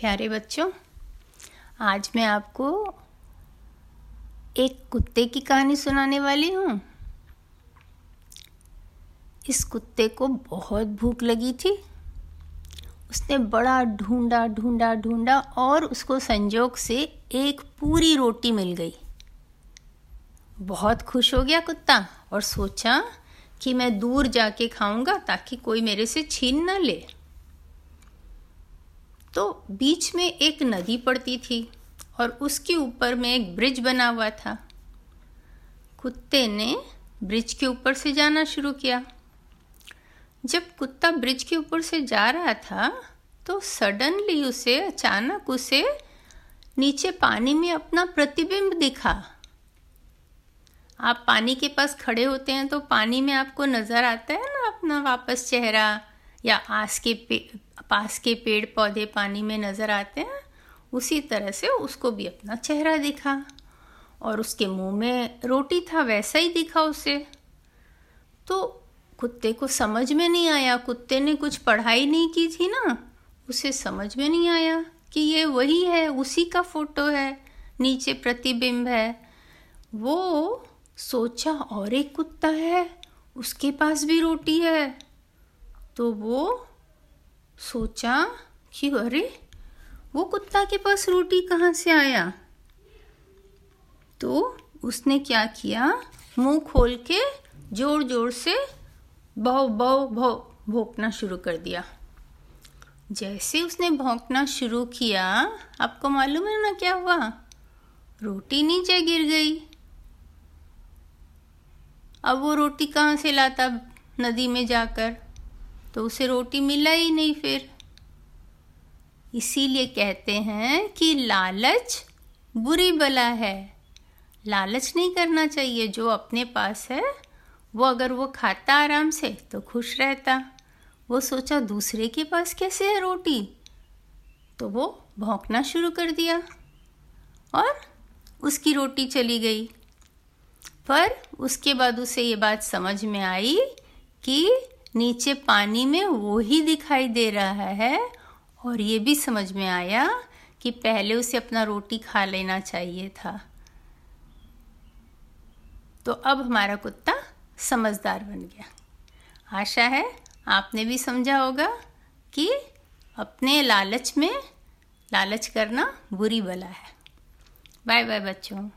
प्यारे बच्चों, आज मैं आपको एक कुत्ते की कहानी सुनाने वाली हूँ। इस कुत्ते को बहुत भूख लगी थी। उसने बड़ा ढूंढा ढूंढा ढूंढा और उसको संजोग से एक पूरी रोटी मिल गई। बहुत खुश हो गया कुत्ता और सोचा कि मैं दूर जाके खाऊँगा ताकि कोई मेरे से छीन न ले। तो बीच में एक नदी पड़ती थी और उसके ऊपर में एक ब्रिज बना हुआ था। कुत्ते ने ब्रिज के ऊपर से जाना शुरू किया। जब कुत्ता ब्रिज के ऊपर से जा रहा था तो सडनली उसे अचानक उसे नीचे पानी में अपना प्रतिबिंब दिखा। आप पानी के पास खड़े होते हैं तो पानी में आपको नज़र आता है ना अपना वापस चेहरा? या आस के पास के पेड़ पौधे पानी में नज़र आते हैं, उसी तरह से उसको भी अपना चेहरा दिखा और उसके मुँह में रोटी था, वैसा ही दिखा उसे। तो कुत्ते को समझ में नहीं आया, कुत्ते ने कुछ पढ़ाई नहीं की थी ना, उसे समझ में नहीं आया कि ये वही है, उसी का फ़ोटो है, नीचे प्रतिबिंब है। वो सोचा, और एक कुत्ता है, उसके पास भी रोटी है। तो वो सोचा कि अरे, वो कुत्ता के पास रोटी कहाँ से आया? तो उसने क्या किया? मुँह खोल के ज़ोर ज़ोर से बव बव भव भोंकना शुरू कर दिया। जैसे उसने भौंकना शुरू किया, आपको मालूम है ना क्या हुआ? रोटी नीचे गिर गई। अब वो रोटी कहाँ से लाता नदी में जाकर? तो उसे रोटी मिला ही नहीं फिर। इसीलिए कहते हैं कि लालच बुरी बला है। लालच नहीं करना चाहिए, जो अपने पास है, वो अगर वो खाता आराम से तो खुश रहता। वो सोचा दूसरे के पास कैसे है रोटी? तो वो भौंकना शुरू कर दिया और उसकी रोटी चली गई। पर उसके बाद उसे ये बात समझ में आई कि नीचे पानी में वो ही दिखाई दे रहा है। और ये भी समझ में आया कि पहले उसे अपना रोटी खा लेना चाहिए था। तो अब हमारा कुत्ता समझदार बन गया। आशा है आपने भी समझा होगा कि अपने लालच में लालच करना बुरी बला है। बाय बाय बच्चों।